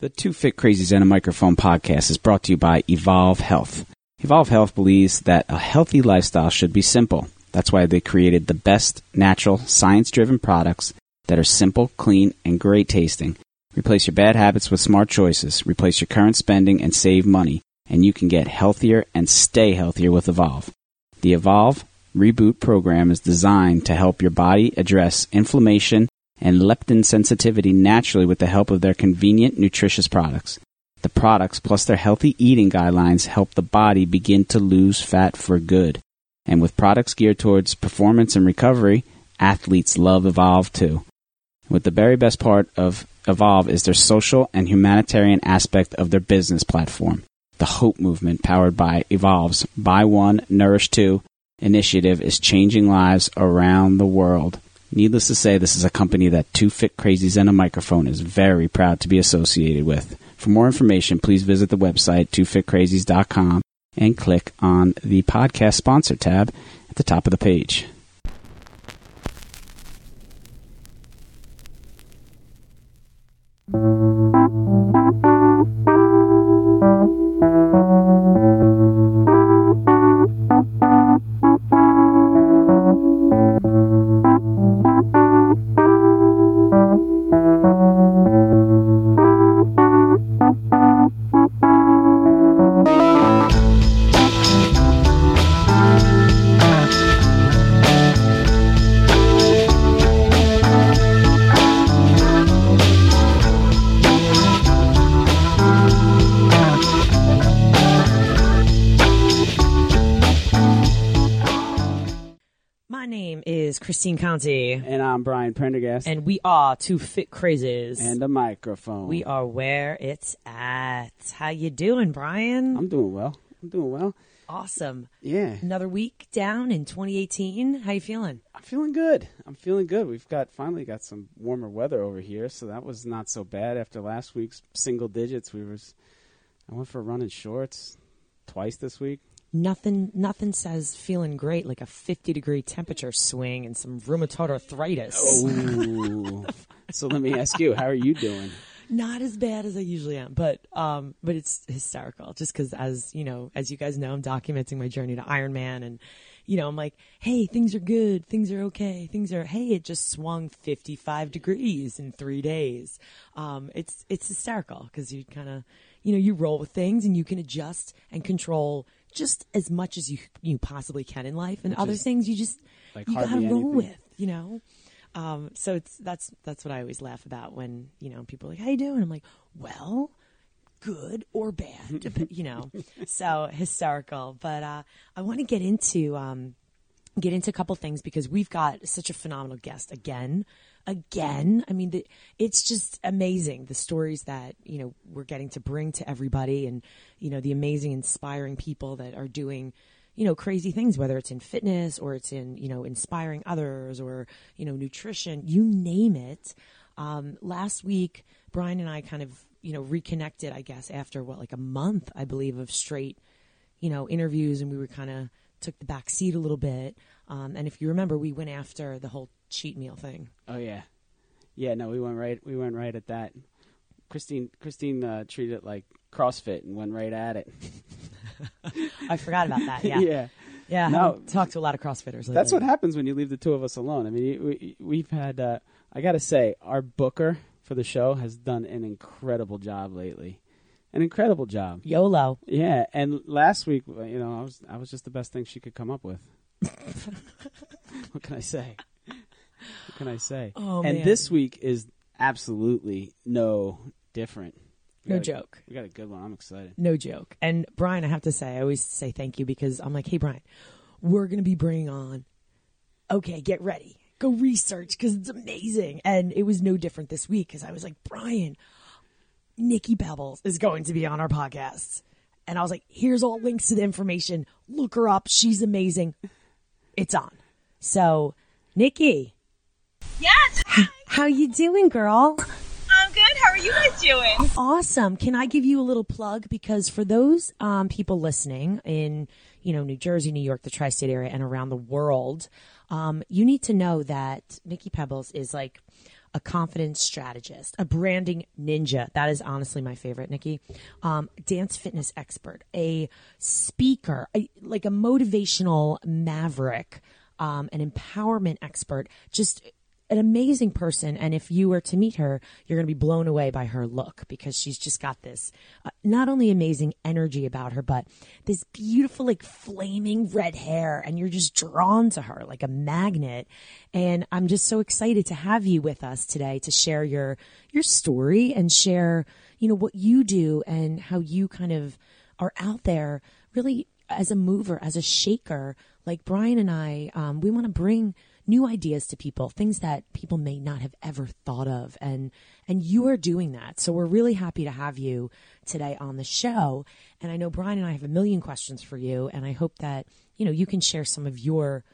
The Two Fit Crazies and a Microphone podcast is brought to you by Evolve Health. Evolve Health believes that a healthy lifestyle should be simple. That's why they created the best natural, science driven products that are simple, clean, and great tasting. Replace your bad habits with smart choices. Replace your current spending and save money. And you can get healthier and stay healthier with Evolve. The Evolve Reboot program is designed to help your body address inflammation and leptin sensitivity naturally with the help of their convenient, nutritious products. The products, plus their healthy eating guidelines, help the body begin to lose fat for good. And with products geared towards performance and recovery, athletes love Evolve too. With the very best part of Evolve is their social and humanitarian aspect of their business platform. The Hope Movement, powered by Evolve's Buy One, Nourish Two initiative, is changing lives around the world. Needless to say, this is a company that Two Fit Crazies and a Microphone is very proud to be associated with. For more information, please visit the website twofitcrazies.com and click on the podcast sponsor tab at the top of the page. Christine Conti, And I'm Brian Prendergast. and we are two fit crazies. and a microphone. we are where it's at. How you doing, Brian? I'm doing well. I'm doing well. awesome. Yeah. Another week down in 2018. How you feeling? I'm feeling good. I'm feeling good. We've got finally got some warmer weather over here, so that was not so bad. After last week's single digits, we was I went for a run in shorts twice this week. Nothing. Nothing says feeling great like a 50 degree temperature swing and some rheumatoid arthritis. Ooh. so let me ask you, how are you doing? Not as bad as I usually am, but um, but it's hysterical. Just because, as you know, as you guys know, I'm documenting my journey to Ironman, and you know, I'm like, hey, things are good, things are okay, things are. Hey, it just swung 55 degrees in three days. Um, it's it's hysterical because you kind of, you know, you roll with things and you can adjust and control just as much as you you possibly can in life, and other things you just like you gotta roll anything. with, you know. Um, so it's that's that's what I always laugh about when you know people are like, "How you doing?" I'm like, "Well, good or bad, you know." so hysterical, but uh, I want to get into um, get into a couple things because we've got such a phenomenal guest again, again. I mean, the, it's just amazing the stories that you know we're getting to bring to everybody, and you know the amazing, inspiring people that are doing you know crazy things whether it's in fitness or it's in you know inspiring others or you know nutrition you name it um, last week brian and i kind of you know reconnected i guess after what like a month i believe of straight you know interviews and we were kind of took the back seat a little bit um, and if you remember we went after the whole cheat meal thing Oh yeah, yeah. No, we went right. We went right at that. Christine, Christine uh, treated it like CrossFit and went right at it. i forgot about that yeah yeah. yeah No. talked to a lot of crossfitters lately. That's what happens when you leave the two of us alone. I mean, we, we've had. Uh, I got to say, our booker for the show has done an incredible job lately. An incredible job. yolo Yeah, and last week, you know, I was I was just the best thing she could come up with. what can I say? What can I say? Oh, and man. this week is absolutely no different. We no a- joke we got a good one. I'm excited. No joke. And Brian, I have to say, I always say thank you because I'm like, hey, Brian, we're going to be bringing on, okay, get ready. Go research because it's amazing. And it was no different this week because I was like, Brian, Nikki Pebbles is going to be on our podcast. And I was like, here's all links to the information. Look her up. She's amazing. It's on. So, Nikki, Yes. how you doing, girl? I'm good. How are you guys doing? Awesome. Can I give you a little plug? Because for those um, people listening in, you know, New Jersey, New York, the tri-state area, and around the world, um, you need to know that Nikki Pebbles is like a confidence strategist, a branding ninja. That is honestly my favorite, Nikki. Um, dance fitness expert, a speaker, a, like a motivational maverick, um, an empowerment expert. Just an amazing person and if you were to meet her you're going to be blown away by her look because she's just got this uh, not only amazing energy about her but this beautiful like flaming red hair and you're just drawn to her like a magnet. And i'm just so excited to have you with us today to share your your story and share you know what you do and how you kind of are out there really as a mover as a shaker. Like brian and i um, we want to bring new ideas to people, things that people may not have ever thought of. And, and you are doing that. So we're really happy to have you today on the show. And I know Brian and I have a million questions for you. And I hope that, you know, you can share some of your,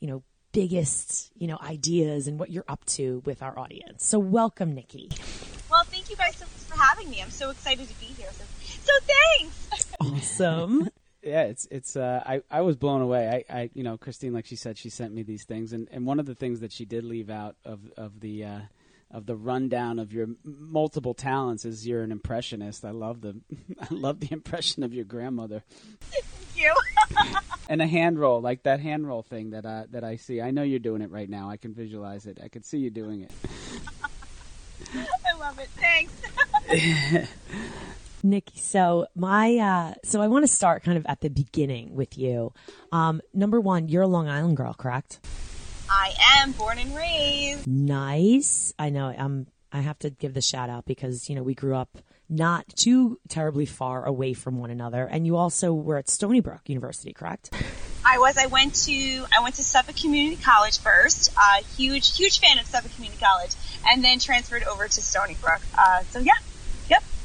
you know, biggest, you know, ideas and what you're up to with our audience. So welcome, Nikki. Well, thank you guys so much for having me. I'm so excited to be here. So, so thanks. Awesome. Yeah, it's it's. Uh, I I was blown away. I, I you know Christine, like she said, she sent me these things, and, and one of the things that she did leave out of of the uh, of the rundown of your multiple talents is you're an impressionist. I love the I love the impression of your grandmother. Thank you. and a hand roll, like that hand roll thing that uh, that I see. I know you're doing it right now. I can visualize it. I can see you doing it. I love it. Thanks. Nikki, so my uh, so I want to start kind of at the beginning with you. Um, number one, you're a Long Island girl, correct? I am born and raised. Nice. I know. I'm. I have to give the shout out because you know we grew up not too terribly far away from one another, and you also were at Stony Brook University, correct? I was. I went to I went to Suffolk Community College first. Uh, huge huge fan of Suffolk Community College, and then transferred over to Stony Brook. Uh, so yeah.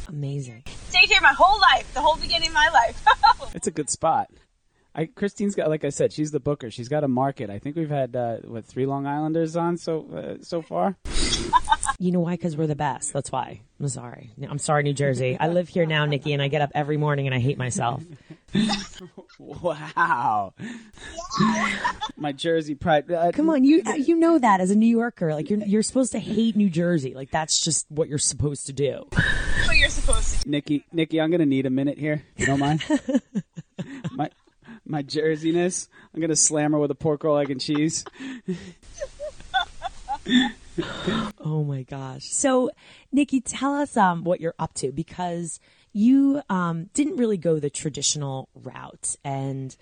Amazing. Stayed here my whole life, the whole beginning of my life. It's a good spot. I Christine's got, like I said, she's the booker. She's got a market. I think we've had uh, what three Long Islanders on so uh, so far. You know why? Because we're the best. That's why. I'm sorry. I'm sorry, New Jersey. I live here now, Nikki, and I get up every morning and I hate myself. Wow. My Jersey pride. Uh, Come on, you you know that as a New Yorker, like you're you're supposed to hate New Jersey. Like that's just what you're supposed to do. That's what you're supposed to. Nikki, Nikki, I'm gonna need a minute here. You don't mind? my my Jerseyness. I'm gonna slam her with a pork roll, egg, and cheese. Oh my gosh. So, Nikki, tell us um, what you're up to because you um, didn't really go the traditional route. And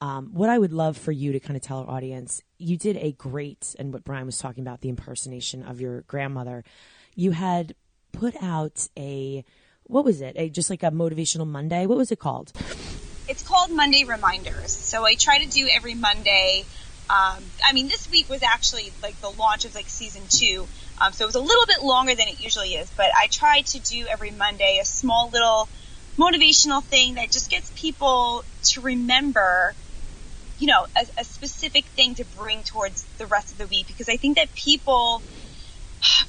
um, what I would love for you to kind of tell our audience, you did a great, and what Brian was talking about, the impersonation of your grandmother. You had put out a, what was it? A just like a motivational Monday. What was it called? It's called Monday Reminders. So I try to do every Monday. Um, I mean, this week was actually like the launch of like season two. Um, so it was a little bit longer than it usually is, but I try to do every Monday a small little motivational thing that just gets people to remember, you know, a, a specific thing to bring towards the rest of the week because I think that people,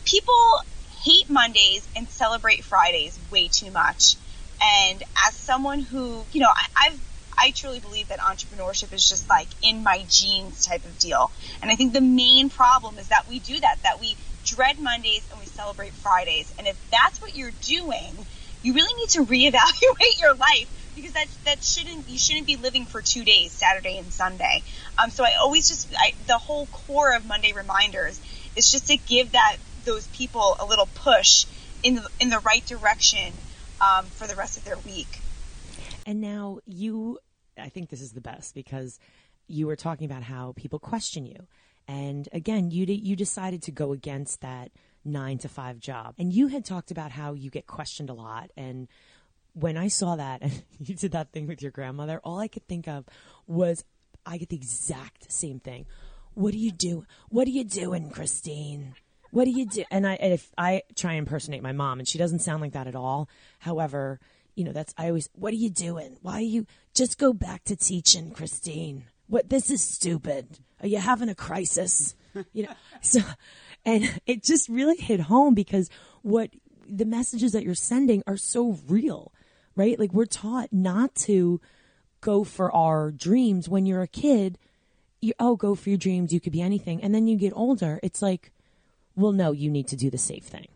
people hate Mondays and celebrate Fridays way too much. And as someone who, you know, I, I've I truly believe that entrepreneurship is just like in my genes type of deal. And I think the main problem is that we do that, that we dread Mondays and we celebrate Fridays. And if that's what you're doing, you really need to reevaluate your life because that that shouldn't you shouldn't be living for two days, Saturday and Sunday. Um, so I always just I, the whole core of Monday reminders is just to give that those people a little push in the, in the right direction um, for the rest of their week. And now you, I think this is the best because you were talking about how people question you. And again, you you decided to go against that nine to five job, and you had talked about how you get questioned a lot. And when I saw that, and you did that thing with your grandmother, all I could think of was I get the exact same thing. What are you doing? What are you doing, Christine? What do you do? And I, if I try and impersonate my mom, and she doesn't sound like that at all. However, you know, that's I always. What are you doing? Why are you just go back to teaching, Christine? What this is stupid. Are you having a crisis? You know, so and it just really hit home because what the messages that you're sending are so real, right? Like we're taught not to go for our dreams when you're a kid. You oh, go for your dreams. You could be anything, and then you get older. It's like well, no, you need to do the safe thing.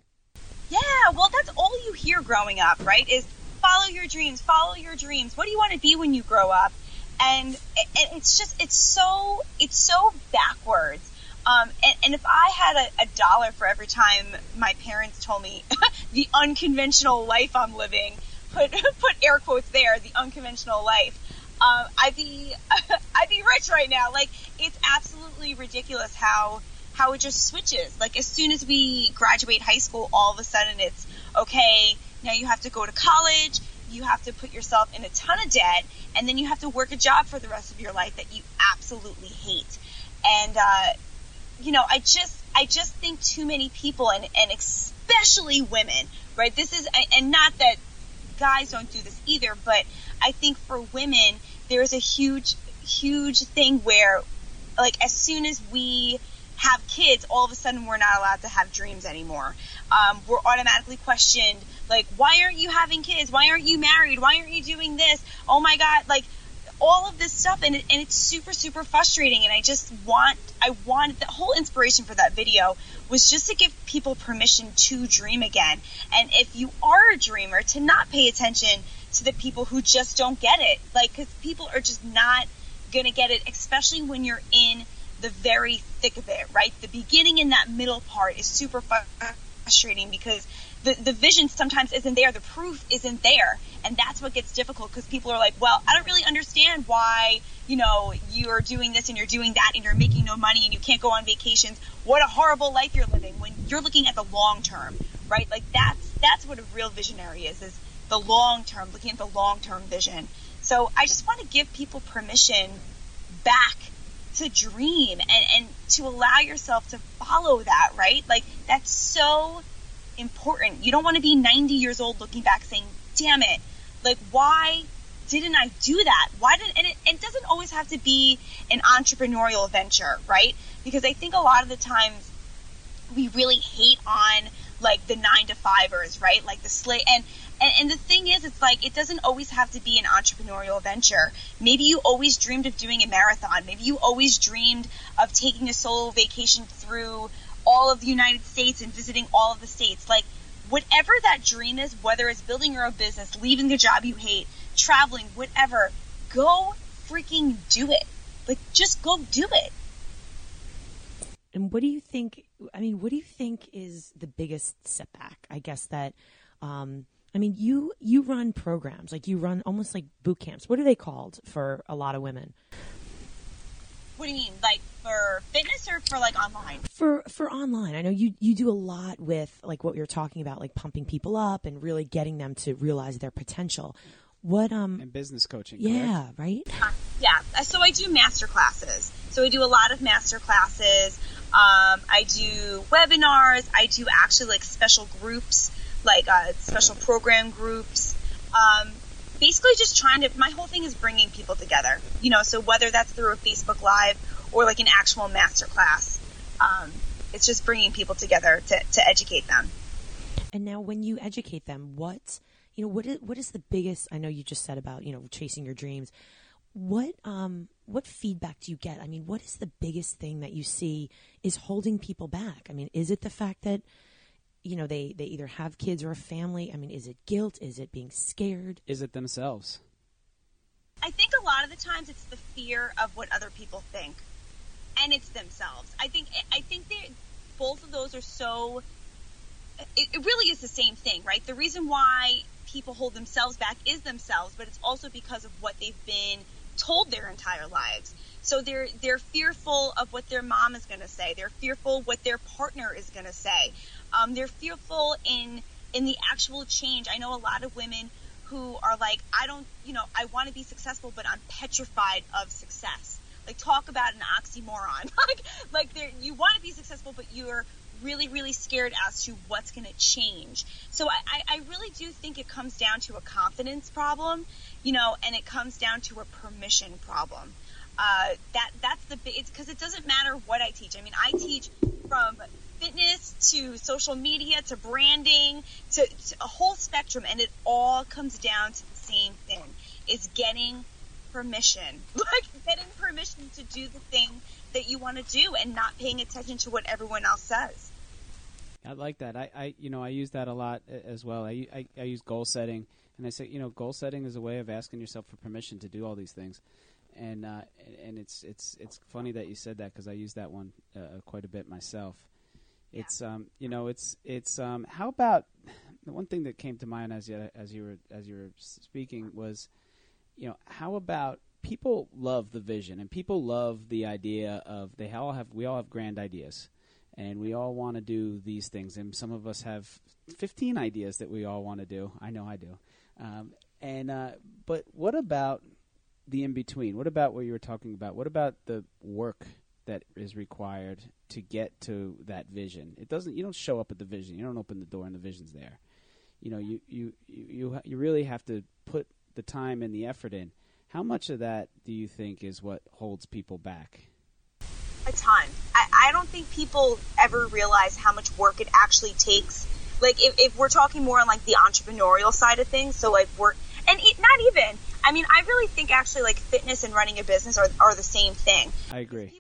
Yeah, well, that's all you hear growing up, right? Is follow your dreams, follow your dreams. What do you want to be when you grow up? And it, it's just, it's so, it's so backwards. Um, and, and if I had a, a dollar for every time my parents told me the unconventional life I'm living, put put air quotes there, the unconventional life, um, I'd be I'd be rich right now. Like it's absolutely ridiculous how how it just switches. Like as soon as we graduate high school, all of a sudden it's okay. Now you have to go to college. You have to put yourself in a ton of debt, and then you have to work a job for the rest of your life that you absolutely hate. And uh, you know, I just I just think too many people, and and especially women, right? This is and not that guys don't do this either, but I think for women there's a huge huge thing where like as soon as we have kids, all of a sudden we're not allowed to have dreams anymore. Um, we're automatically questioned, like, why aren't you having kids? Why aren't you married? Why aren't you doing this? Oh my God, like all of this stuff, and, it, and it's super, super frustrating. And I just want, I want the whole inspiration for that video was just to give people permission to dream again. And if you are a dreamer, to not pay attention to the people who just don't get it, like, because people are just not gonna get it, especially when you're in the very thick of it, right? The beginning and that middle part is super frustrating because the, the vision sometimes isn't there. The proof isn't there. And that's what gets difficult because people are like, well, I don't really understand why, you know, you're doing this and you're doing that and you're making no money and you can't go on vacations. What a horrible life you're living when you're looking at the long term, right? Like that's, that's what a real visionary is, is the long term, looking at the long term vision. So I just want to give people permission back to dream and, and to allow yourself to follow that, right? Like that's so important. You don't want to be 90 years old looking back saying, damn it, like why didn't I do that? Why did and it, it doesn't always have to be an entrepreneurial venture, right? Because I think a lot of the times we really hate on like the nine to fivers, right? Like the slate and and, and the thing is, it's like it doesn't always have to be an entrepreneurial venture. Maybe you always dreamed of doing a marathon. Maybe you always dreamed of taking a solo vacation through all of the United States and visiting all of the states. Like whatever that dream is, whether it's building your own business, leaving the job you hate, traveling, whatever, go freaking do it. Like just go do it. And what do you think? I mean, what do you think is the biggest setback? I guess that um, I mean, you you run programs like you run almost like boot camps. What are they called for a lot of women? What do you mean, like for fitness or for like online? For for online, I know you you do a lot with like what you're talking about, like pumping people up and really getting them to realize their potential. What um and business coaching? Yeah, correct? right. Uh, yeah, so I do master classes. So I do a lot of master classes. Um, I do webinars. I do actually like special groups like uh, special program groups. Um, basically, just trying to. My whole thing is bringing people together. You know, so whether that's through a Facebook Live or like an actual master class, um, it's just bringing people together to, to educate them. And now, when you educate them, what you know, what is what is the biggest? I know you just said about you know chasing your dreams. What um what feedback do you get? I mean, what is the biggest thing that you see is holding people back? I mean, is it the fact that you know they they either have kids or a family i mean is it guilt is it being scared Is it themselves? I think a lot of the times it's the fear of what other people think, and it's themselves. I think I think they both of those are so. It, it really is the same thing, right? The reason why people hold themselves back is themselves, but it's also because of what they've been told their entire lives. So they're they're fearful of what their mom is going to say. They're fearful what their partner is going to say. Um, they're fearful in in the actual change. I know a lot of women who are like, I don't, you know, I want to be successful, but I'm petrified of success. Like, talk about an oxymoron. like, like you want to be successful, but you're really, really scared as to what's going to change. So I, I really do think it comes down to a confidence problem, you know, and it comes down to a permission problem. Uh, that that's the it's because it doesn't matter what I teach. I mean, I teach from fitness to social media to branding to, to a whole spectrum, and it all comes down to the same thing: is getting permission, like getting permission to do the thing that you want to do, and not paying attention to what everyone else says. I like that. I, I you know I use that a lot as well. I, I, I use goal setting, and I say you know goal setting is a way of asking yourself for permission to do all these things, and uh, and it's it's it's funny that you said that because I use that one uh, quite a bit myself. Yeah. It's um you know it's it's um how about the one thing that came to mind as you as you were as you were speaking was you know how about people love the vision and people love the idea of they all have we all have grand ideas and we all want to do these things and some of us have 15 ideas that we all want to do. I know i do. Um, and uh, but what about the in between what about what you were talking about? What about the work that is required to get to that vision? It doesn't you don't show up at the vision. You don't open the door and the vision's there. You know you you you you really have to put the time and the effort in how much of that do you think is what holds people back a ton. I, I don't think people ever realize how much work it actually takes. Like if, if we're talking more on like the entrepreneurial side of things, so like work and it, not even. I mean, I really think actually like fitness and running a business are are the same thing. I agree.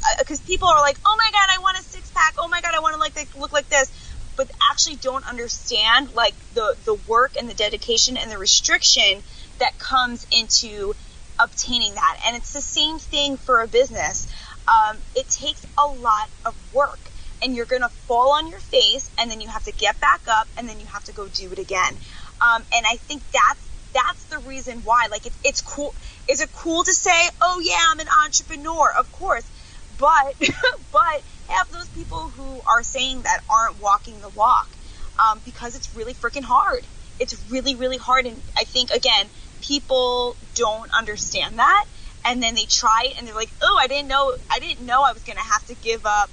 Uh, because people are like, oh my god, I want a six pack. Oh my god, I want to like, like look like this, but actually don't understand like the the work and the dedication and the restriction that comes into obtaining that. And it's the same thing for a business um, it takes a lot of work and you're going to fall on your face and then you have to get back up and then you have to go do it again. Um, and I think that's, that's the reason why, like, it's, it's cool. Is it cool to say, oh yeah, I'm an entrepreneur? Of course. But, but half those people who are saying that aren't walking the walk, um, because it's really freaking hard. It's really, really hard. And I think, again, people don't understand that and then they try it and they're like, oh, I didn't know, I didn't know I was going to have to give up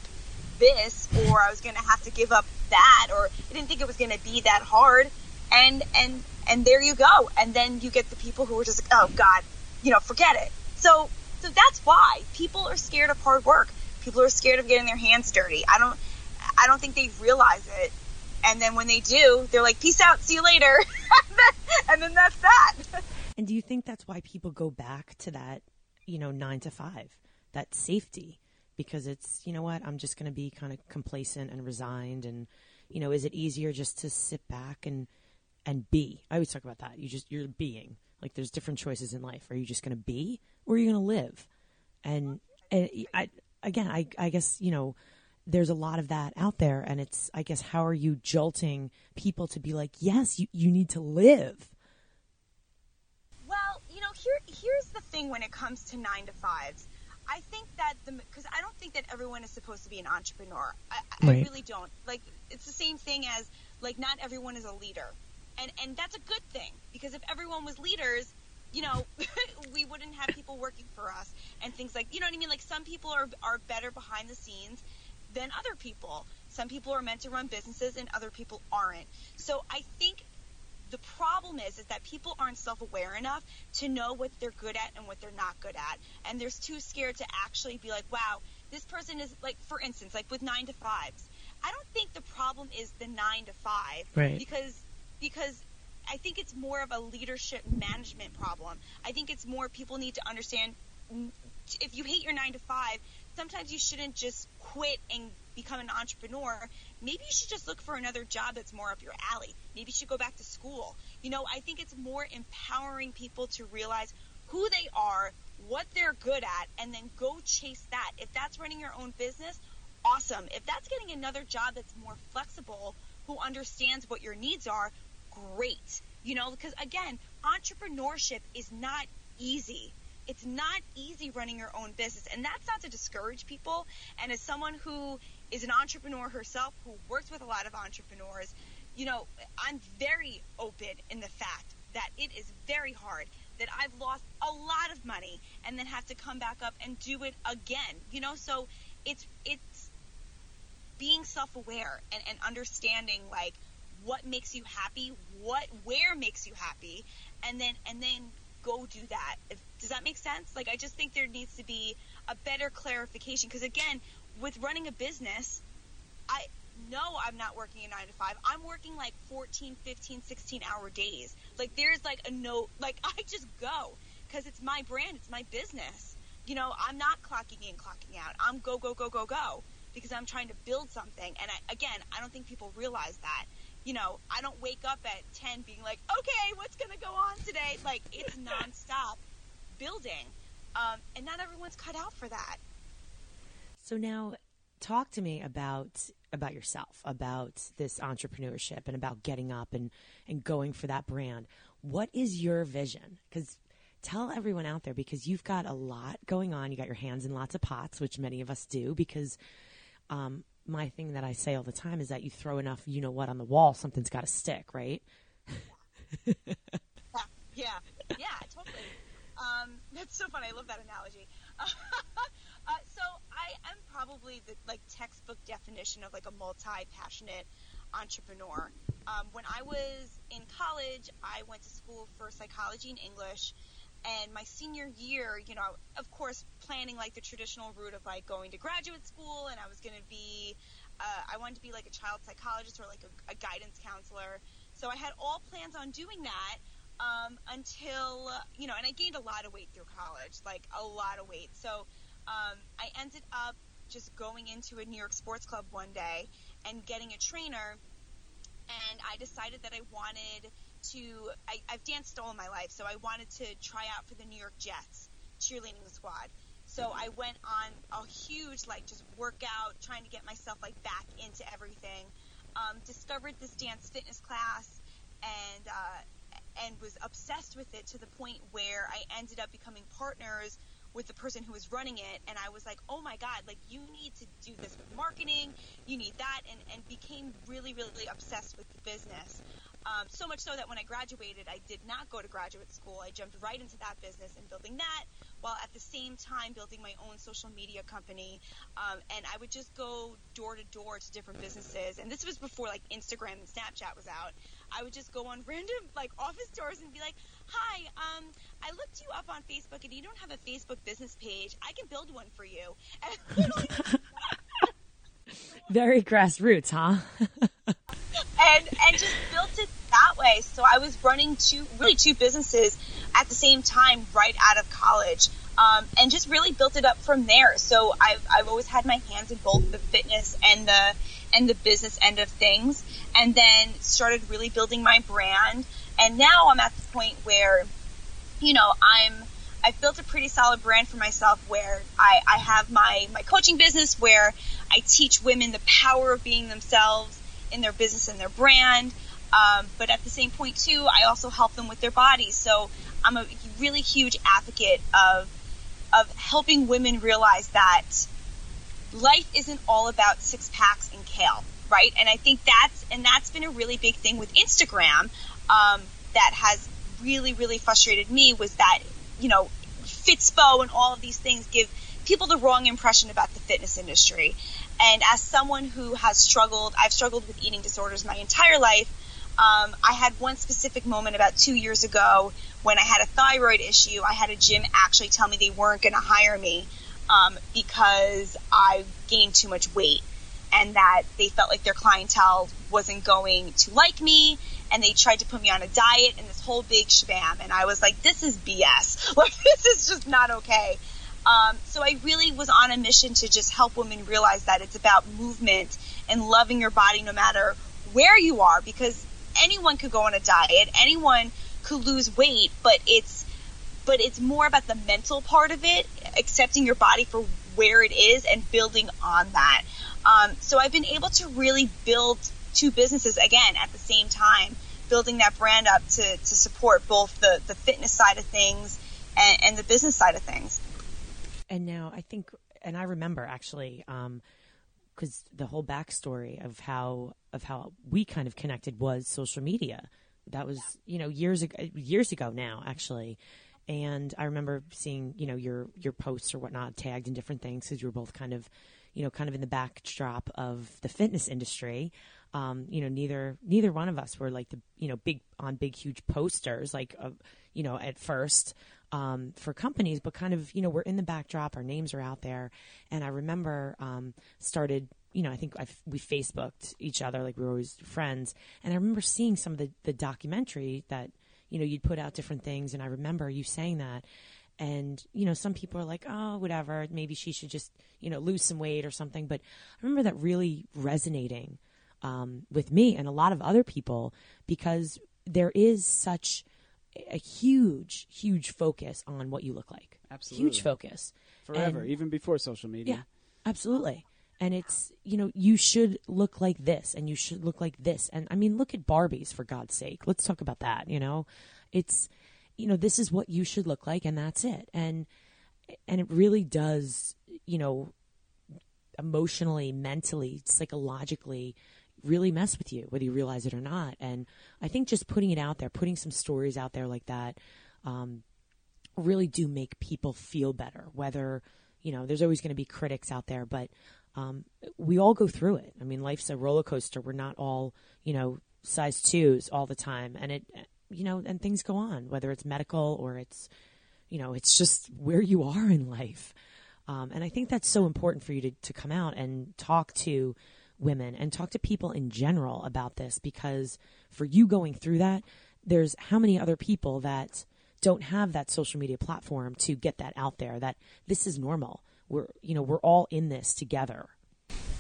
this or I was going to have to give up that or I didn't think it was going to be that hard. And, and, and there you go. And then you get the people who are just like, oh God, you know, forget it. So, so that's why people are scared of hard work. People are scared of getting their hands dirty. I don't, I don't think they realize it. And then when they do, they're like, peace out, see you later. and, then, and then that's that. And do you think that's why people go back to that you know, nine to five, that safety, because it's, you know what, I'm just going to be kind of complacent and resigned. And, you know, is it easier just to sit back and, and be? I always talk about that. You just, you're being. Like, there's different choices in life. Are you just going to be or are you going to live? And, and I, again, I, I guess, you know, there's a lot of that out there. And it's, I guess, how are you jolting people to be like, yes, you, you need to live? Here here's the thing when it comes to nine to fives. I think that the because I don't think that everyone is supposed to be an entrepreneur. I, right. I really don't. Like it's the same thing as like not everyone is a leader, and and that's a good thing because if everyone was leaders, you know, we wouldn't have people working for us and things like you know what I mean. Like some people are are better behind the scenes than other people. Some people are meant to run businesses and other people aren't. So I think the problem is is that people aren't self-aware enough to know what they're good at and what they're not good at. And they're too scared to actually be like wow this person is like for instance like with 9 to 5s i don't think the problem is the 9 to 5 right. because because i think it's more of a leadership management problem. I think it's more people need to understand if you hate your 9 to 5 sometimes you shouldn't just quit and become an entrepreneur, maybe you should just look for another job that's more up your alley. Maybe you should go back to school. You know, I think it's more empowering people to realize who they are, what they're good at, and then go chase that. If that's running your own business, awesome. If that's getting another job that's more flexible, who understands what your needs are, great. You know, because again, entrepreneurship is not easy it's not easy running your own business and that's not to discourage people and as someone who is an entrepreneur herself who works with a lot of entrepreneurs, you know, I'm very open in the fact that it is very hard that I've lost a lot of money and then have to come back up and do it again. You know, so it's it's being self-aware and, and understanding like what makes you happy, what where makes you happy, and then and then go do that. If, does that make sense? Like I just think there needs to be a better clarification because again, with running a business, I know I'm not working a nine to five. I'm working like 14, 15, 16 hour days. Like there's like a no, like I just go because it's my brand, it's my business. You know, I'm not clocking in, clocking out. I'm go, go, go, go, go. because I'm trying to build something. And I, again, I don't think people realize that. You know, I don't wake up at 10 being like, okay, what's going to go on today? Like, it's nonstop building. Um, and not everyone's cut out for that. So now, talk to me about about yourself, about this entrepreneurship, and about getting up and and going for that brand. What is your vision? Because tell everyone out there because you've got a lot going on. You got your hands in lots of pots, which many of us do. Because um, my thing that I say all the time is that you throw enough, you know what, on the wall, something's got to stick, right? yeah, yeah, totally. Um, that's so fun. I love that analogy. uh, so I am probably the like textbook definition of like a multi-passionate entrepreneur. Um, when I was in college, I went to school for psychology and English. And my senior year, you know, of course, planning like the traditional route of like going to graduate school, and I was going to be, uh, I wanted to be like a child psychologist or like a, a guidance counselor. So I had all plans on doing that um, until you know, and I gained a lot of weight through college, like a lot of weight. So um, I ended up just going into a New York sports club one day and getting a trainer, and I decided that I wanted to. I, I've danced all my life, so I wanted to try out for the New York Jets cheerleading squad. So I went on a huge like just workout, trying to get myself like back into everything. Um, discovered this dance fitness class, and uh, and was obsessed with it to the point where I ended up becoming partners with the person who was running it and I was like, oh my God, like you need to do this with marketing, you need that, and, and became really, really obsessed with the business. Um, so much so that when I graduated, I did not go to graduate school. I jumped right into that business and building that while at the same time building my own social media company. Um, and I would just go door to door to different businesses. And this was before like Instagram and Snapchat was out. I would just go on random like office doors and be like, "Hi, um, I looked you up on Facebook and you don't have a Facebook business page. I can build one for you." Very grassroots, huh? and and just built it that way. So I was running two really two businesses at the same time right out of college. Um, and just really built it up from there. So I've, I've always had my hands in both the fitness and the and the business end of things, and then started really building my brand. And now I'm at the point where, you know, I'm I've built a pretty solid brand for myself where I, I have my my coaching business where I teach women the power of being themselves in their business and their brand. Um, but at the same point too, I also help them with their bodies. So I'm a really huge advocate of of helping women realize that life isn't all about six packs and kale, right? And I think that's and that's been a really big thing with Instagram um, that has really really frustrated me was that you know Fitspo and all of these things give people the wrong impression about the fitness industry. And as someone who has struggled, I've struggled with eating disorders my entire life. Um, I had one specific moment about two years ago when I had a thyroid issue. I had a gym actually tell me they weren't going to hire me um, because I gained too much weight and that they felt like their clientele wasn't going to like me and they tried to put me on a diet and this whole big shabam and I was like this is BS like this is just not okay. Um, so I really was on a mission to just help women realize that it's about movement and loving your body no matter where you are because anyone could go on a diet, anyone could lose weight, but it's but it's more about the mental part of it, accepting your body for where it is and building on that. Um, so I've been able to really build two businesses again at the same time, building that brand up to, to support both the, the fitness side of things and, and the business side of things. And now I think, and I remember actually, because um, the whole backstory of how of how we kind of connected was social media. That was you know years ago, years ago now actually. And I remember seeing, you know, your your posts or whatnot tagged in different things because you were both kind of, you know, kind of in the backdrop of the fitness industry. Um, you know, neither neither one of us were like the you know big on big huge posters like uh, you know at first um, for companies, but kind of, you know, we're in the backdrop, our names are out there. And I remember um, started, you know, I think I've, we Facebooked each other, like we were always friends. And I remember seeing some of the, the documentary that, you know, you'd put out different things. And I remember you saying that. And, you know, some people are like, oh, whatever, maybe she should just, you know, lose some weight or something. But I remember that really resonating um, with me and a lot of other people because there is such a huge, huge focus on what you look like. Absolutely. Huge focus. Forever, And- even before social media. Yeah, absolutely. And it's, you know, you should look like this and you should look like this. And I mean, look at Barbies for God's sake. Let's talk about that, you know? It's, you know, this is what you should look like and that's it. And, and it really does, you know, emotionally, mentally, psychologically really mess with you, whether you realize it or not. And I think just putting it out there, putting some stories out there like that, um, really do make people feel better. Whether, you know, there's always going to be critics out there, but um, we all go through it. I mean, life's a roller coaster. We're not all, you know, size twos all the time. And it, you know, and things go on, whether it's medical or it's, you know, it's just where you are in life. Um, and I think that's so important for you to, to come out and talk to women and talk to people in general about this because for you going through that, there's how many other people that don't have that social media platform to get that out there that this is normal. We're, you know, we're all in this together.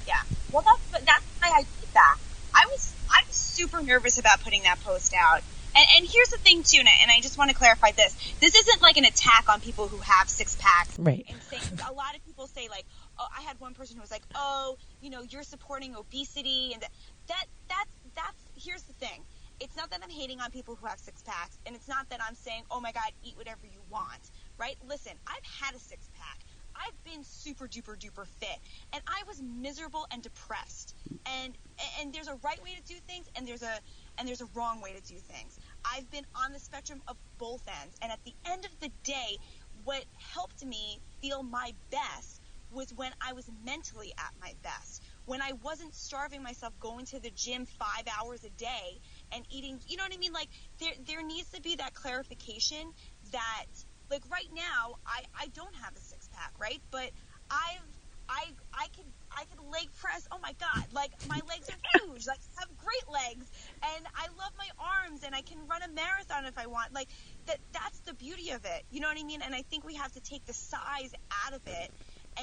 Yeah. Well, that's that's why I did that. I was I was super nervous about putting that post out. And, and here's the thing too, and I, just want to clarify this: this isn't like an attack on people who have six packs. Right. And saying a lot of people say like, oh, I had one person who was like, oh, you know, you're supporting obesity, and that that that's that's here's the thing. It's not that I'm hating on people who have six packs, and it's not that I'm saying, oh my God, eat whatever you want, right? Listen, I've had a six pack. I've been super duper duper fit, and I was miserable and depressed. And and there's a right way to do things, and there's a and there's a wrong way to do things. I've been on the spectrum of both ends, and at the end of the day, what helped me feel my best was when I was mentally at my best. When I wasn't starving myself going to the gym five hours a day and eating, you know what I mean? Like there, there needs to be that clarification that, like right now, I, I don't have a six pack, right? But I've, I, I could, I could leg press. Oh my god! Like my legs are huge. Like I have great legs, and I love my arms, and I can run a marathon if I want. Like that. That's the beauty of it. You know what I mean? And I think we have to take the size out of it,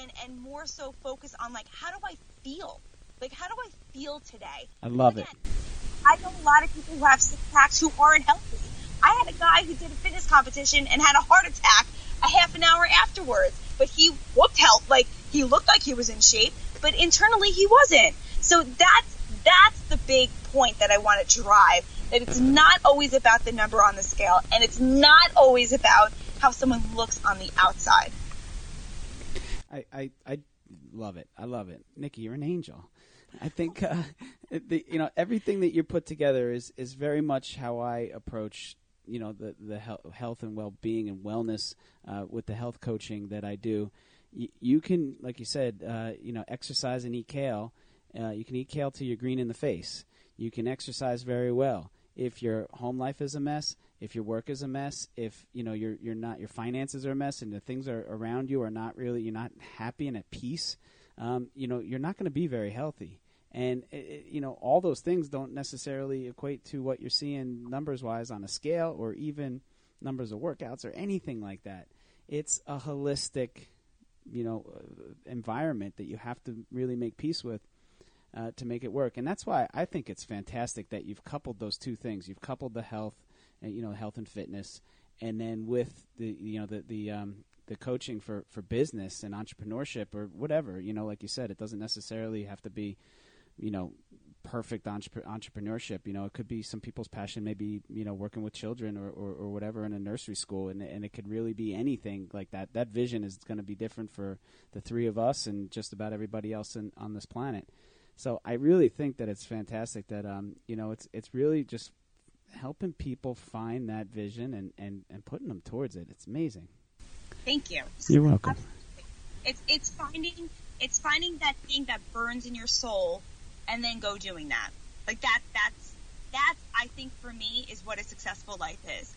and and more so focus on like how do I feel? Like how do I feel today? I love it. I know a lot of people who have six packs who aren't healthy. I had a guy who did a fitness competition and had a heart attack a half an hour afterwards, but he looked health like he looked like he was in shape, but internally he wasn't. So that's that's the big point that I want to drive. That it's not always about the number on the scale, and it's not always about how someone looks on the outside. I, I, I love it. I love it. Nikki, you're an angel. I think uh, the, you know everything that you put together is is very much how I approach you know the the health, and well being and wellness uh, with the health coaching that I do. Y- you can, like you said, uh, you know, exercise and eat kale. Uh, you can eat kale till you're green in the face. You can exercise very well. If your home life is a mess, if your work is a mess, if you know you're you're not your finances are a mess, and the things are around you are not really you're not happy and at peace, um, you know you're not going to be very healthy. And it, it- you know all those things don't necessarily equate to what you're seeing numbers wise on a scale, or even numbers of workouts or anything like that. It's a holistic, you know, uh, environment that you have to really make peace with uh, to make it work. And that's why I think it's fantastic that you've coupled those two things. You've coupled the health, you know, health and fitness, and then with the you know the the um, the coaching for for business and entrepreneurship or whatever. You know, like you said, it doesn't necessarily have to be, you know. Perfect entrep- entrepreneurship, you know, it could be some people's passion, maybe you know, working with children or, or, or whatever in a nursery school, and and it could really be anything like that. That vision is going to be different for the three of us and just about everybody else in, on this planet. So I really think that it's fantastic that um you know it's it's really just helping people find that vision and and and putting them towards it. It's amazing. Thank you. You're welcome. It's it's finding it's finding that thing that burns in your soul, and then go doing that. Like that that's that's I think for me is what a successful life is,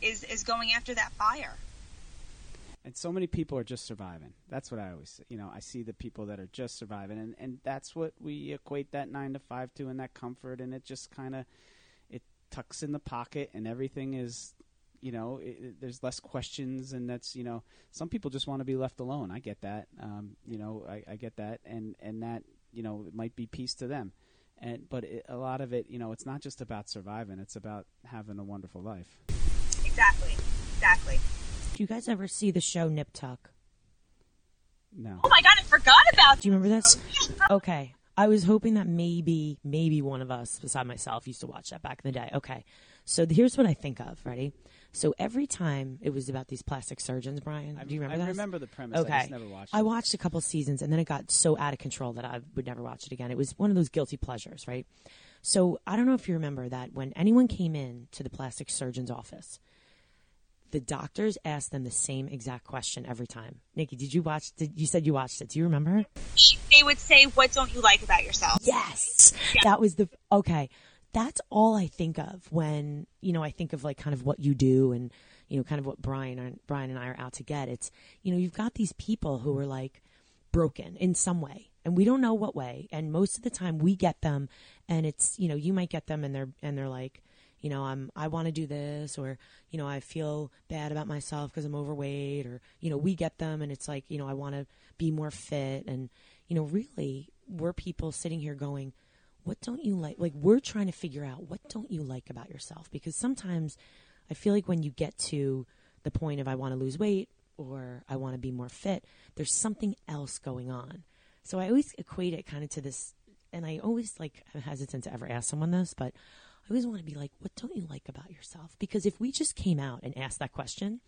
is is going after that fire. And so many people are just surviving. That's what I always, you know, I see the people that are just surviving, and and that's what we equate that nine to five to, and that comfort, and it just kind of tucks in the pocket, and everything is, you know, it, it- there's less questions, and that's you know, some people just want to be left alone. I get that. Um, you know, I, I get that, and and that you know, it might be peace to them. And but it, a lot of it, you know, it's not just about surviving; it's about having a wonderful life. Exactly. Exactly. Do you guys ever see the show Nip Tuck? No. Oh my god, I forgot about Do you remember this? Okay. I was hoping that maybe, maybe one of us, beside myself, used to watch that back in the day. Okay. So here's what I think of. Ready? So every time it was about these plastic surgeons, Brian. Do you remember I this? remember the premise. Okay. I just never watched. It. I watched a couple seasons and then it got so out of control that I would never watch it again. It was one of those guilty pleasures, right? So I don't know if you remember that when anyone came in to the plastic surgeon's office, the doctors asked them the same exact question every time. Nikki, did you watch? Did you said you watched it? Do you remember? They would say, "What don't you like about yourself?" Yes, that was the okay. That's all I think of when you know I think of like kind of what you do and you know kind of what Brian and Brian and I are out to get. It's you know you've got these people who are like broken in some way and we don't know what way and most of the time we get them and it's you know you might get them and they're and they're like you know i'm i want to do this or you know i feel bad about myself because i'm overweight or you know we get them and it's like you know i want to be more fit. And you know really we're people sitting here going what don't you like? Like we're trying to figure out what don't you like about yourself? Because sometimes i feel like when you get to the point of i want to lose weight or i want to be more fit there's something else going on. So i always equate it kind of to this and i always like i'm hesitant to ever ask someone this but i always want to be like what don't you like about yourself because if we just came out and asked that question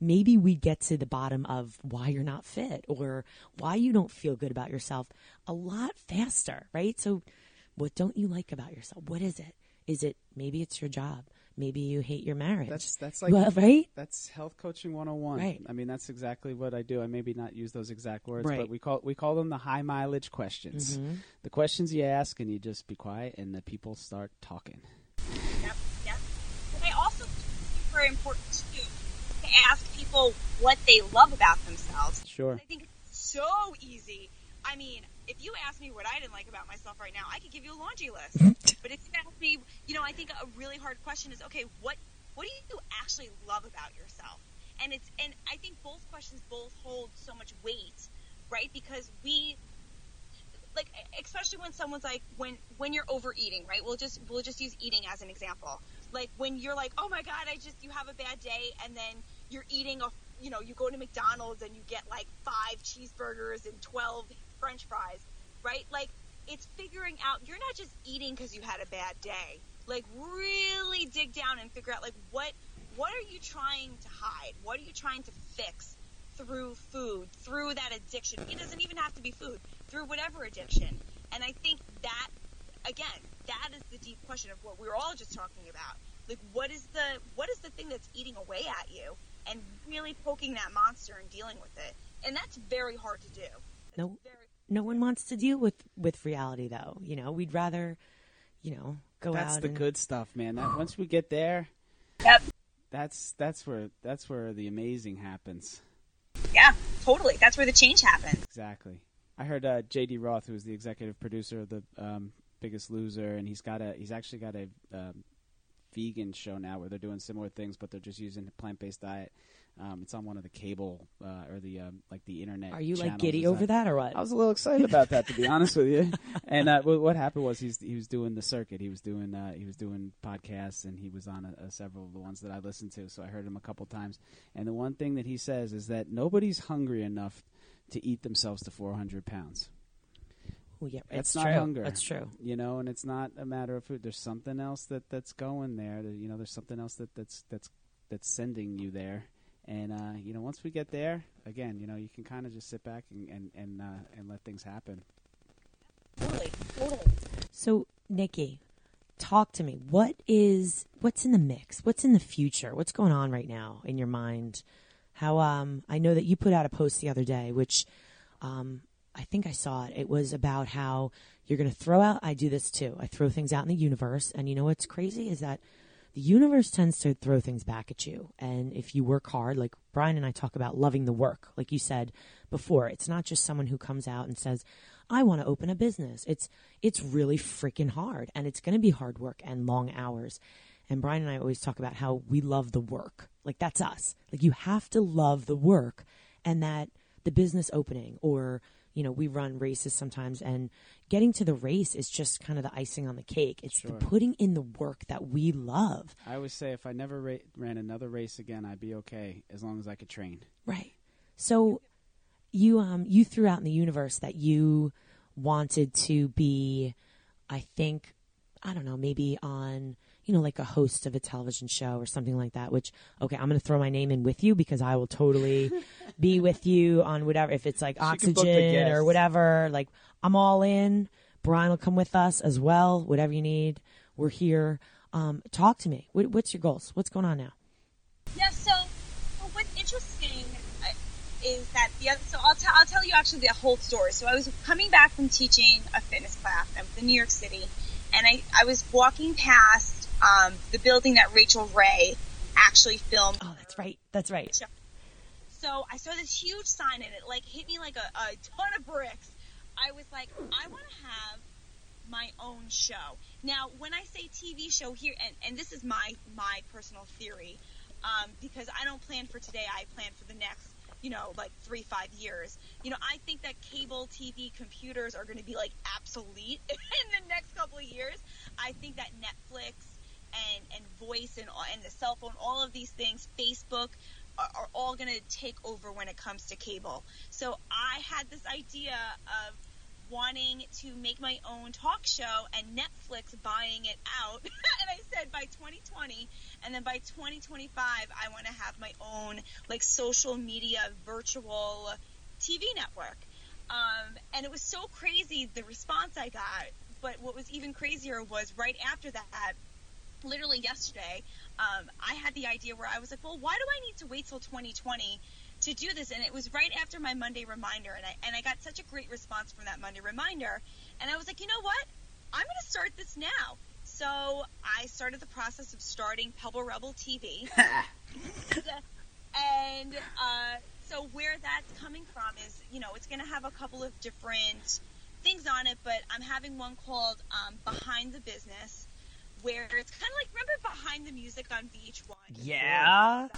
maybe we get to the bottom of why you're not fit or why you don't feel good about yourself a lot faster, right? So, what don't you like about yourself? What is it? Is it maybe it's your job? Maybe you hate your marriage. That's that's like well, right? That's health coaching 101. Right. I mean, that's exactly what I do. I maybe not use those exact words, Right. but we call we call them the high mileage questions. Mm-hmm. The questions you ask, and you just be quiet, and the people start talking. Yep, yep. But I also think it's super important too to ask people what they love about themselves. Sure. I think it's so easy. I mean, if you ask me what I didn't like about myself right now, I could give you a laundry list. but if you ask me, you know, I think a really hard question is, okay, what what do you actually love about yourself? And it's and I think both questions both hold so much weight, right? Because we like especially when someone's like when when you're overeating right we'll just we'll just use eating as an example like when you're like oh my god i just you have a bad day and then you're eating a you know you go to mcdonald's and you get like five cheeseburgers and 12 french fries right like it's figuring out you're not just eating because you had a bad day like really dig down and figure out like what what are you trying to hide what are you trying to fix through food, through that addiction. It doesn't even have to be food, through whatever addiction. And I think that, again, that is the deep question of what we're all just talking about. Like, what is the what is the thing that's eating away at you, and really poking that monster and dealing with it. And that's very hard to do. No, Very, no one wants to deal with with reality, though. You know, we'd rather, you know, go out. That's out. the and, good stuff, man. That once we get there, yep. that's that's where that's where the amazing happens. Yeah, totally. That's where the change happens. Exactly. I heard uh, J.D. Roth, who's the executive producer of the um, Biggest Loser, and he's got a he's actually got a um, vegan show now where they're doing similar things, but they're just using a plant based diet. Um, it's on one of the cable uh, or the um, like the internet. Are you like giddy over that or what? I was a little excited about that, to be honest with you. And uh, what what happened was he's he was doing the circuit. He was doing uh, he was doing podcasts, and he was on a, a several of the ones that I listened to. So I heard him a couple times. And the one thing that he says is that nobody's hungry enough to eat themselves to 400 pounds. Oh, yeah, That's it's not true. hunger. That's true. You know, and it's not a matter of food. There's something else that that's going there. That, you know, there's something else that that's that's that's sending you there. And uh, you know, once we get there, again, you know, you can kind of just sit back and and and, uh, and let things happen. Totally, totally. So, Nikki, talk to me. What is what's in the mix? What's in the future? What's going on right now in your mind? How um I know that you put out a post the other day which um I think I saw it. It was about how you're going to throw out I do this too. I throw things out in the universe and you know what's crazy is that the universe tends to throw things back at you. And if you work hard, like Brian and I talk about loving the work, like you said before, it's not just someone who comes out and says, I want to open a business. It's it's really freaking hard and it's going to be hard work and long hours. And Brian and I always talk about how we love the work. Like that's us. Like you have to love the work and that the business opening or you know, we run races sometimes and getting to the race is just kind of the icing on the cake. It's Sure. the putting in the work that we love. I always say if I never ra- ran another race again, I'd be okay as long as I could train. Right. So you um you threw out in the universe that you wanted to be I think I don't know, maybe on you know, like a host of a television show or something like that, which, okay, I'm going to throw my name in with you because I will totally be with you on whatever, if it's like She can book the oxygen or whatever. Like, I'm all in. Brian will come with us as well, whatever you need. We're here. Um, talk to me. What, what's your goals? What's going on now? Yeah, so so what's interesting uh, is that the other, so I'll, t- I'll tell you actually the whole story. So I was coming back from teaching a fitness class. I was in New York City, and I, I was walking past um, the building that Rachael Ray actually filmed. Oh, that's right. That's right. So I saw this huge sign, and it like hit me like a, a ton of bricks. I was like, I want to have my own show. Now, when I say TV show here, and, and this is my my personal theory, um, because I don't plan for today, I plan for the next, you know, like three five years. You know, I think that cable TV computers are going to be like obsolete in the next couple of years. I think that Netflix and and voice and and the cell phone, all of these things, Facebook. Are, are all going to take over when it comes to cable. So I had this idea of wanting to make my own talk show and Netflix buying it out. and I said by 2020 and then by 2025 I want to have my own like social media virtual TV network. Um, and it was so crazy the response I got. But what was even crazier was right after that, literally yesterday, um, I had the idea where I was like, well, why do I need to wait till 2020 to do this? And it was right after my Monday reminder, and I and I got such a great response from that Monday reminder, and I was like, you know what? I'm going to start this now. So I started the process of starting Pebble Rebel TV, and uh, so where that's coming from is, you know, it's going to have a couple of different things on it, but I'm having one called um, Behind the Business, where it's kind of like remember Behind the Music on VH1 Yeah.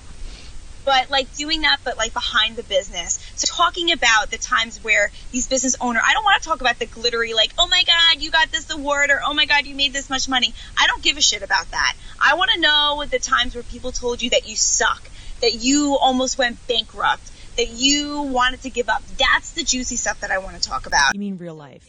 but like doing that, but like behind the business. So talking about the times where these business owner, I don't want to talk about the glittery, like, oh my God, you got this award, or oh my God, you made this much money. I don't give a shit about that. I want to know the times where people told you that you suck, that you almost went bankrupt, that you wanted to give up. That's the juicy stuff that I want to talk about. You mean real life?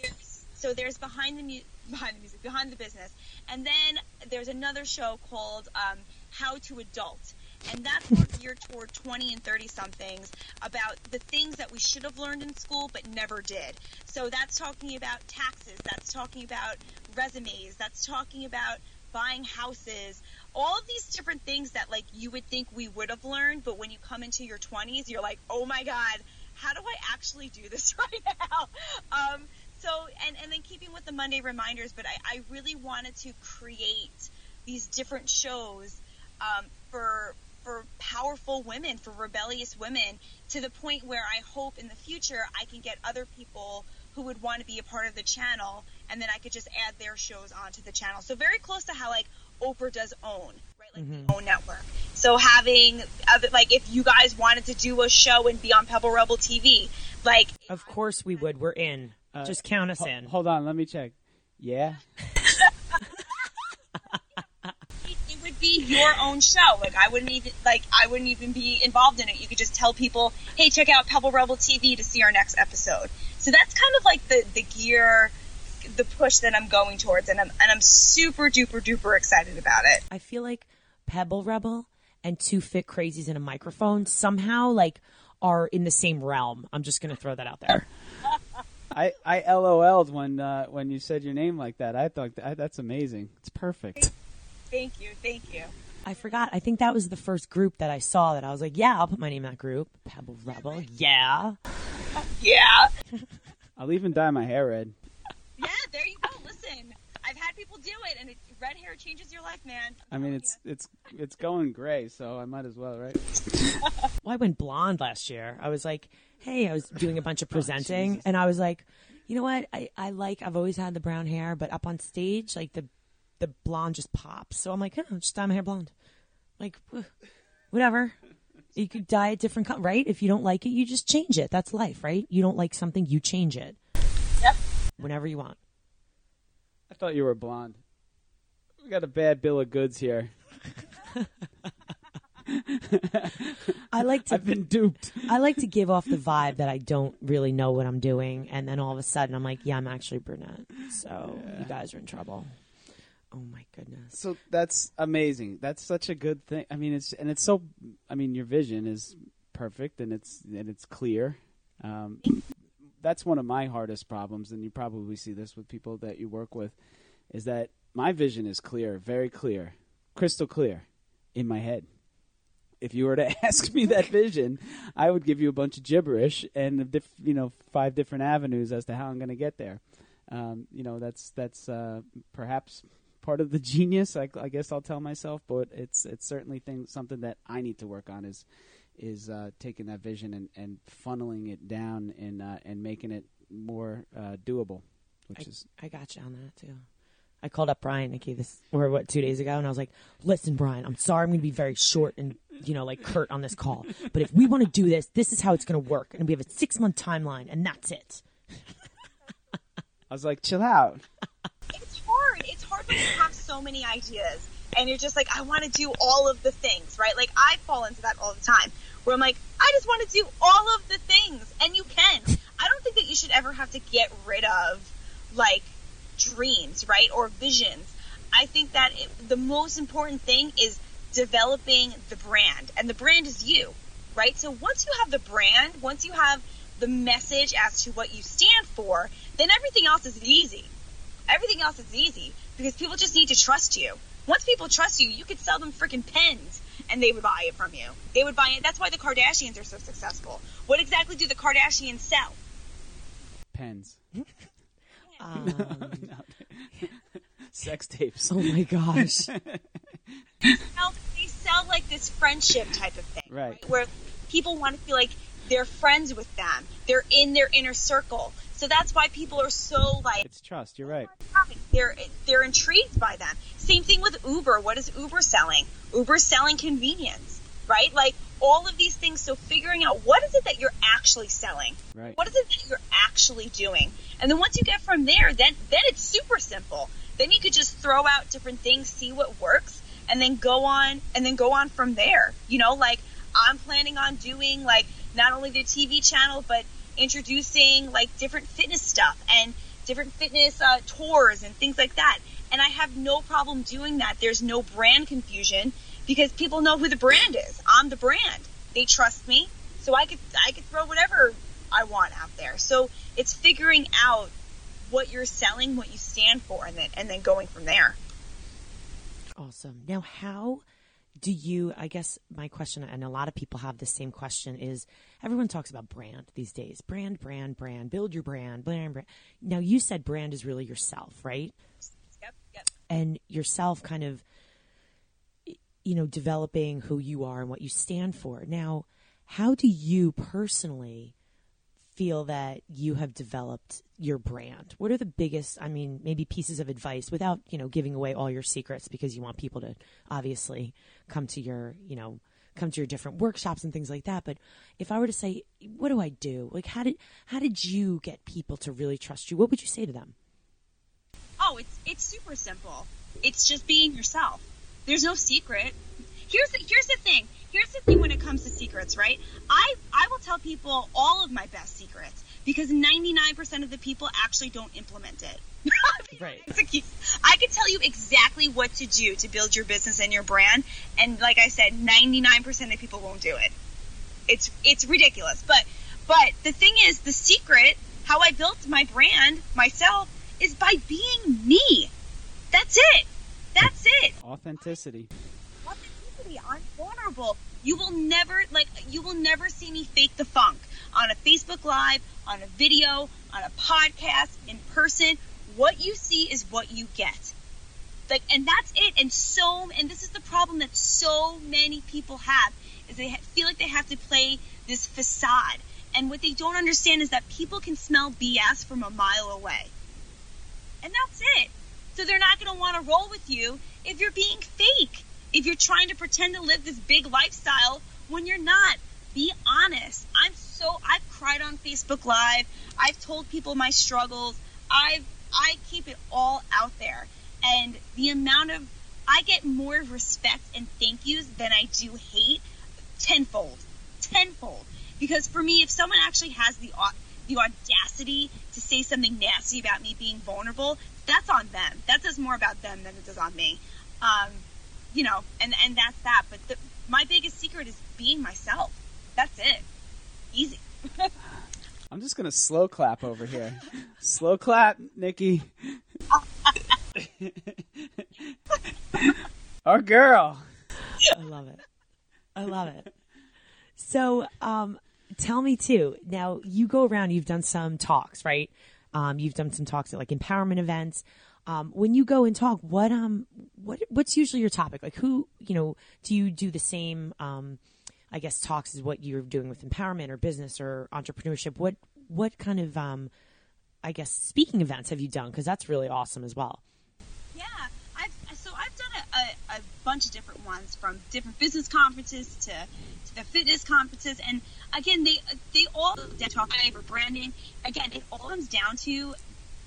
So there's behind the mu- behind the music, behind the business, and then there's another show called um, How to Adult, and that's more geared toward 20 and 30 somethings about the things that we should have learned in school but never did. So that's talking about taxes, that's talking about resumes, that's talking about buying houses, all of these different things that like you would think we would have learned, but when you come into your 20s, you're like, oh my god, how do I actually do this right now? Um, so and and then keeping with the Monday reminders, but I, I really wanted to create these different shows um, for for powerful women, for rebellious women, to the point where I hope in the future I can get other people who would want to be a part of the channel, and then I could just add their shows onto the channel. So very close to how like Oprah does own, right? Like the own network. So having other, like if you guys wanted to do a show and be on Pebble Rebel TV, like Of course we would. We're in. Uh, just count us Ho- in. hold on, let me check. Yeah. it, it would be your own show. Like I wouldn't even like I wouldn't even be involved in it. You could just tell people, "Hey, check out Pebble Rebel TV to see our next episode." So that's kind of like the the gear, the push that I'm going towards, and I'm and I'm super duper duper excited about it. I feel like Pebble Rebel and Two Fit Crazies in a microphone somehow like are in the same realm. I'm just gonna throw that out there. I, I LOL'd when uh, when you said your name like that. I thought that, that's amazing. It's perfect. Thank you, thank you. I forgot. I think that was the first group that I saw that I was like, yeah, I'll put my name in that group. Pebble Rebel. Yeah. Yeah, I'll even dye my hair red. yeah. There you go. Listen, I've had people do it, and it, red hair changes your life, man. I mean, it's it's it's going gray, so I might as well, right? Well, I went blonde last year. I was like, hey, I was doing a bunch of oh, presenting, and I was like, you know what? I, I like, I've always had the brown hair, but up on stage, like the the blonde just pops. So I'm like, oh, just dye my hair blonde. Like, whatever. You could dye a different color, right? If you don't like it, you just change it. That's life, right? You don't like something, you change it. Yep. Whenever you want. I thought you were blonde. We got a bad bill of goods here. I like to I've been duped. I like to give off the vibe that I don't really know what I'm doing, and then all of a sudden I'm like, yeah, I'm actually brunette. So you guys are in trouble. Oh my goodness. So that's amazing. That's such a good thing. I mean, it's and it's so. I mean, your vision is perfect and it's and it's clear. Um, that's one of my hardest problems, and you probably see this with people that you work with, is that my vision is clear, very clear, crystal clear, in my head. If you were to ask me that vision, I would give you a bunch of gibberish and diff, you know five different avenues as to how I'm going to get there. Um, you know, that's that's uh, perhaps part of the genius. I, I, guess I'll tell myself, but it's it's certainly thing, something that I need to work on is is uh, taking that vision and, and funneling it down and uh, and making it more uh, doable. Which I, is I got you on that too. I called up Brian Nikki this or what two days ago, and I was like, "Listen, Brian, I'm sorry, I'm going to be very short and you know like curt on this call, but if we want to do this, this is how it's going to work, and we have a six month timeline, and that's it." I was like, "Chill out." It's hard. It's hard when you have so many ideas and you're just like, I want to do all of the things, right? Like I fall into that all the time where I'm like, I just want to do all of the things, and you can. I don't think that you should ever have to get rid of like dreams, right, or visions. I think that it, the most important thing is developing the brand, and the brand is you, right? So once you have the brand, once you have the message as to what you stand for, then everything else is easy. Everything else is easy because people just need to trust you. Once people trust you, you could sell them freaking pens and they would buy it from you. They would buy it. That's why the Kardashians are so successful. What exactly do the Kardashians sell? Pens. Um, Sex tapes. oh my gosh. They sell, they sell like this friendship type of thing, Right. Where people want to feel like they're friends with them. They're in their inner circle. So that's why people are so like It's trust. You're right. they're they're intrigued by them. Same thing with Uber. What is Uber selling? Uber's selling convenience, right? Like all of these things. So figuring out what is it that you're actually selling? Right. What is it that you're actually doing? And then once you get from there, then then it's super simple. Then you could just throw out different things, see what works, and then go on and then go on from there. You know, like I'm planning on doing like not only the TV channel but introducing like different fitness stuff and different fitness uh, tours and things like that. And I have no problem doing that. There's no brand confusion because people know who the brand is. I'm the brand. They trust me, so I could I could throw whatever I want out there. So it's figuring out what you're selling, what you stand for, and then and then going from there. Awesome. Now, how do you? I guess my question, and a lot of people have the same question, is everyone talks about brand these days. Brand, brand, brand. Build your brand, brand, brand. Now, you said brand is really yourself, right? Yep, yep. and yourself kind of you know developing who you are and what you stand for. Now how do you personally feel that you have developed your brand? What are the biggest i mean maybe pieces of advice without you know giving away all your secrets because you want people to obviously come to your you know come to your different workshops and things like that. But if i were to say what do i do? Like how did how did you get people to really trust you? What would you say to them? Oh, it's it's super simple. It's just being yourself. There's no secret. Here's the, here's the thing. Here's the thing when it comes to secrets, right? I I will tell people all of my best secrets because 99% of the people actually don't implement it. Right. I can tell you exactly what to do to build your business and your brand, and like I said, 99% of people won't do it. It's it's ridiculous. But but the thing is, the secret, how I built my brand myself, is by being me. That's it. That's it. Authenticity. Authenticity. I'm vulnerable. You will never like you will never see me fake the funk on a Facebook Live, on a video, on a podcast, in person. What you see is what you get. Like, and that's it. And so, and this is the problem that so many people have is they feel like they have to play this facade. And what they don't understand is that people can smell BS from a mile away. And that's it. So they're not going to want to roll with you if you're being fake. If you're trying to pretend to live this big lifestyle when you're not. Be honest. I'm so I've cried on Facebook Live. I've told people my struggles. I've I keep it all out there. And the amount of I get more respect and thank yous than I do hate tenfold. Tenfold. Because for me, if someone actually has the the audacity to say something nasty about me being vulnerable, that's on them. That says more about them than it does on me. Um, you know, and and that's that. But the, my biggest secret is being myself. That's it. Easy. I'm just gonna slow clap over here. slow clap, Nikki. Our girl. I love it. I love it. So, um, tell me too. Now you go around. You've done some talks, right? Um, you've done some talks at like empowerment events. Um, when you go and talk, what um, what what's usually your topic? Like, who you know? Do you do the same? Um, I guess talks is what you're doing with empowerment or business or entrepreneurship. What what kind of um, I guess speaking events have you done? Because that's really awesome as well. Yeah, I've so I've done a, a, a bunch of different ones from different business conferences to, to the fitness conferences, and again, they they all talk for branding. Again, it all comes down to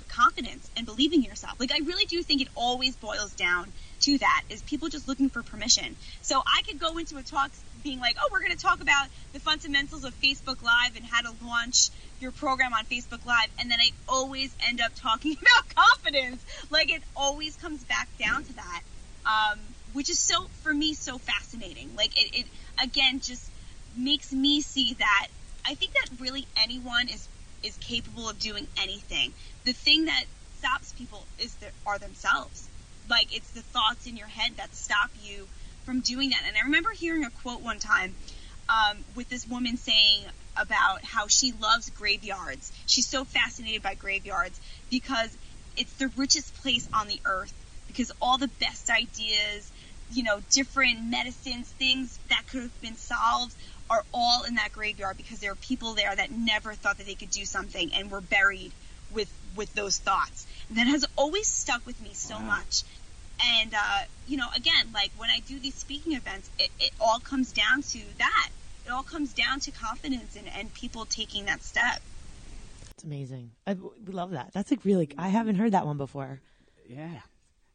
confidence and believing in yourself. Like I really do think it always boils down to that is people just looking for permission. So I could go into a talk being like, oh, we're going to talk about the fundamentals of Facebook Live and how to launch your program on Facebook Live. And then I always end up talking about confidence. Like it always comes back down to that, um, which is so, for me, so fascinating. Like it, it, again, just makes me see that I think that really anyone is, is capable of doing anything. The thing that stops people is their, are themselves. Like it's the thoughts in your head that stop you from doing that. And I remember hearing a quote one time um, with this woman saying about how she loves graveyards. She's so fascinated by graveyards because it's the richest place on the earth because all the best ideas, you know, different medicines, things that could have been solved are all in that graveyard because there are people there that never thought that they could do something and were buried with with those thoughts. And that has always stuck with me so wow. much. And, uh, you know, again, like when I do these speaking events, it, it all comes down to that. It all comes down to confidence and, and people taking that step. It's amazing. I, we love that. That's like really, I haven't heard that one before. Yeah. yeah.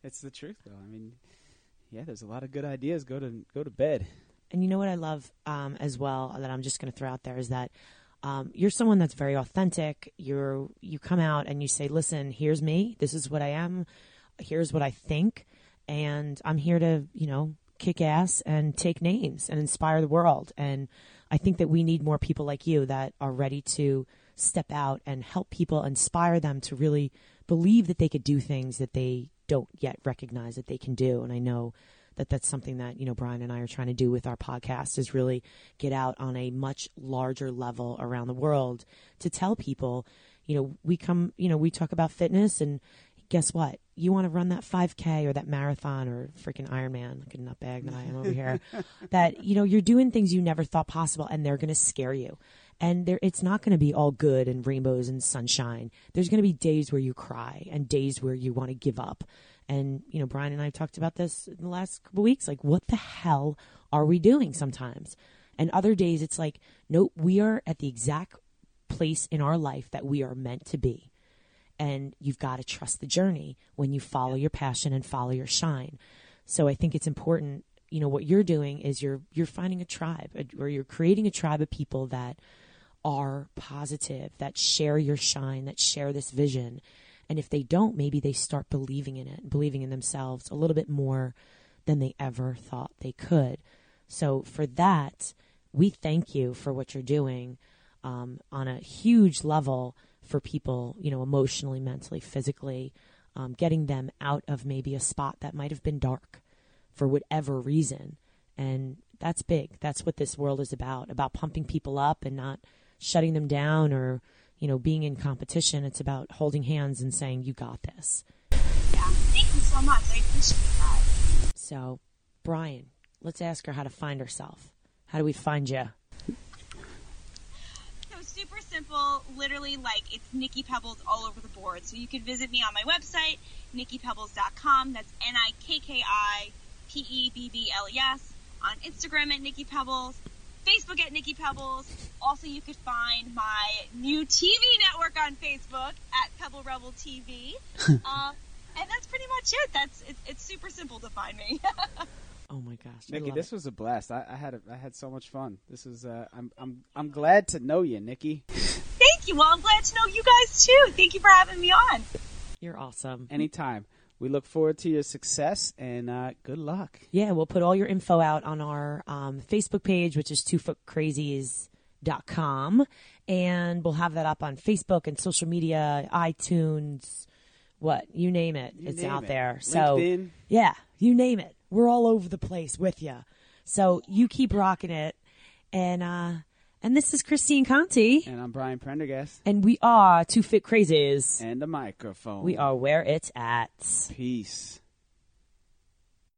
It's the truth though. I mean, yeah, there's a lot of good ideas. Go to, go to bed. And you know what I love, um, as well that I'm just going to throw out there is that, um, you're someone that's very authentic. You're, you come out and you say, listen, here's me. This is what I am. Here's what I think and I'm here to, you know, kick ass and take names and inspire the world. And I think that we need more people like you that are ready to step out and help people, inspire them to really believe that they could do things that they don't yet recognize that they can do. And I know that that's something that, you know, Brian and I are trying to do with our podcast is really get out on a much larger level around the world to tell people, you know, we come, you know, we talk about fitness and guess what? You want to run that 5K or that marathon or freaking Ironman, like a nutbag that I am over here, that, you know, you're doing things you never thought possible and they're going to scare you. And there, it's not going to be all good and rainbows and sunshine. There's going to be days where you cry and days where you want to give up. And, you know, Brian and I have talked about this in the last couple weeks. Like, what the hell are we doing sometimes? And other days it's like, nope, we are at the exact place in our life that we are meant to be and you've got to trust the journey when you follow your passion and follow your shine. So I think it's important, you know, what you're doing is you're you're finding a tribe or you're creating a tribe of people that are positive, that share your shine, that share this vision. And if they don't, maybe they start believing in it, believing in themselves a little bit more than they ever thought they could. So for that, we thank you for what you're doing um, on a huge level for people, you know, emotionally, mentally, physically, um, getting them out of maybe a spot that might have been dark for whatever reason. And that's big. That's what this world is about, about pumping people up and not shutting them down or, you know, being in competition. It's about holding hands and saying, you got this. Yeah. Thank you so much. I appreciate that. So, Brian, let's ask her how to find herself. How do we find you? Was super simple simple. Literally, like it's Nikki Pebbles all over the board. So you can visit me on my website, nikkipebbles.com. That's N I K K I P E B B L E S. On Instagram at Nikki Pebbles, Facebook at Nikki Pebbles. Also, you could find my new TV network on Facebook at Pebble Rebel TV. uh, and that's pretty much it. That's it's, it's super simple to find me. Oh my gosh, I Nikki, this it. was a blast. I, I had a, I had so much fun. This is uh, I'm I'm I'm glad to know you, Nikki. Thank you. Well, I'm glad to know you guys too. Thank you for having me on. You're awesome. Anytime. We look forward to your success and uh, good luck. Yeah, we'll put all your info out on our um, Facebook page, which is two foot twofitcrazies.com. And we'll have that up on Facebook and social media, iTunes, what, you name it. You it's name out it. there. So, LinkedIn. yeah, you name it. We're all over the place with you. So you keep rocking it. And, uh, and this is Christine Conti, And I'm Brian Prendergast. and we are Two Fit Crazies. And the microphone. We are where it's at. Peace.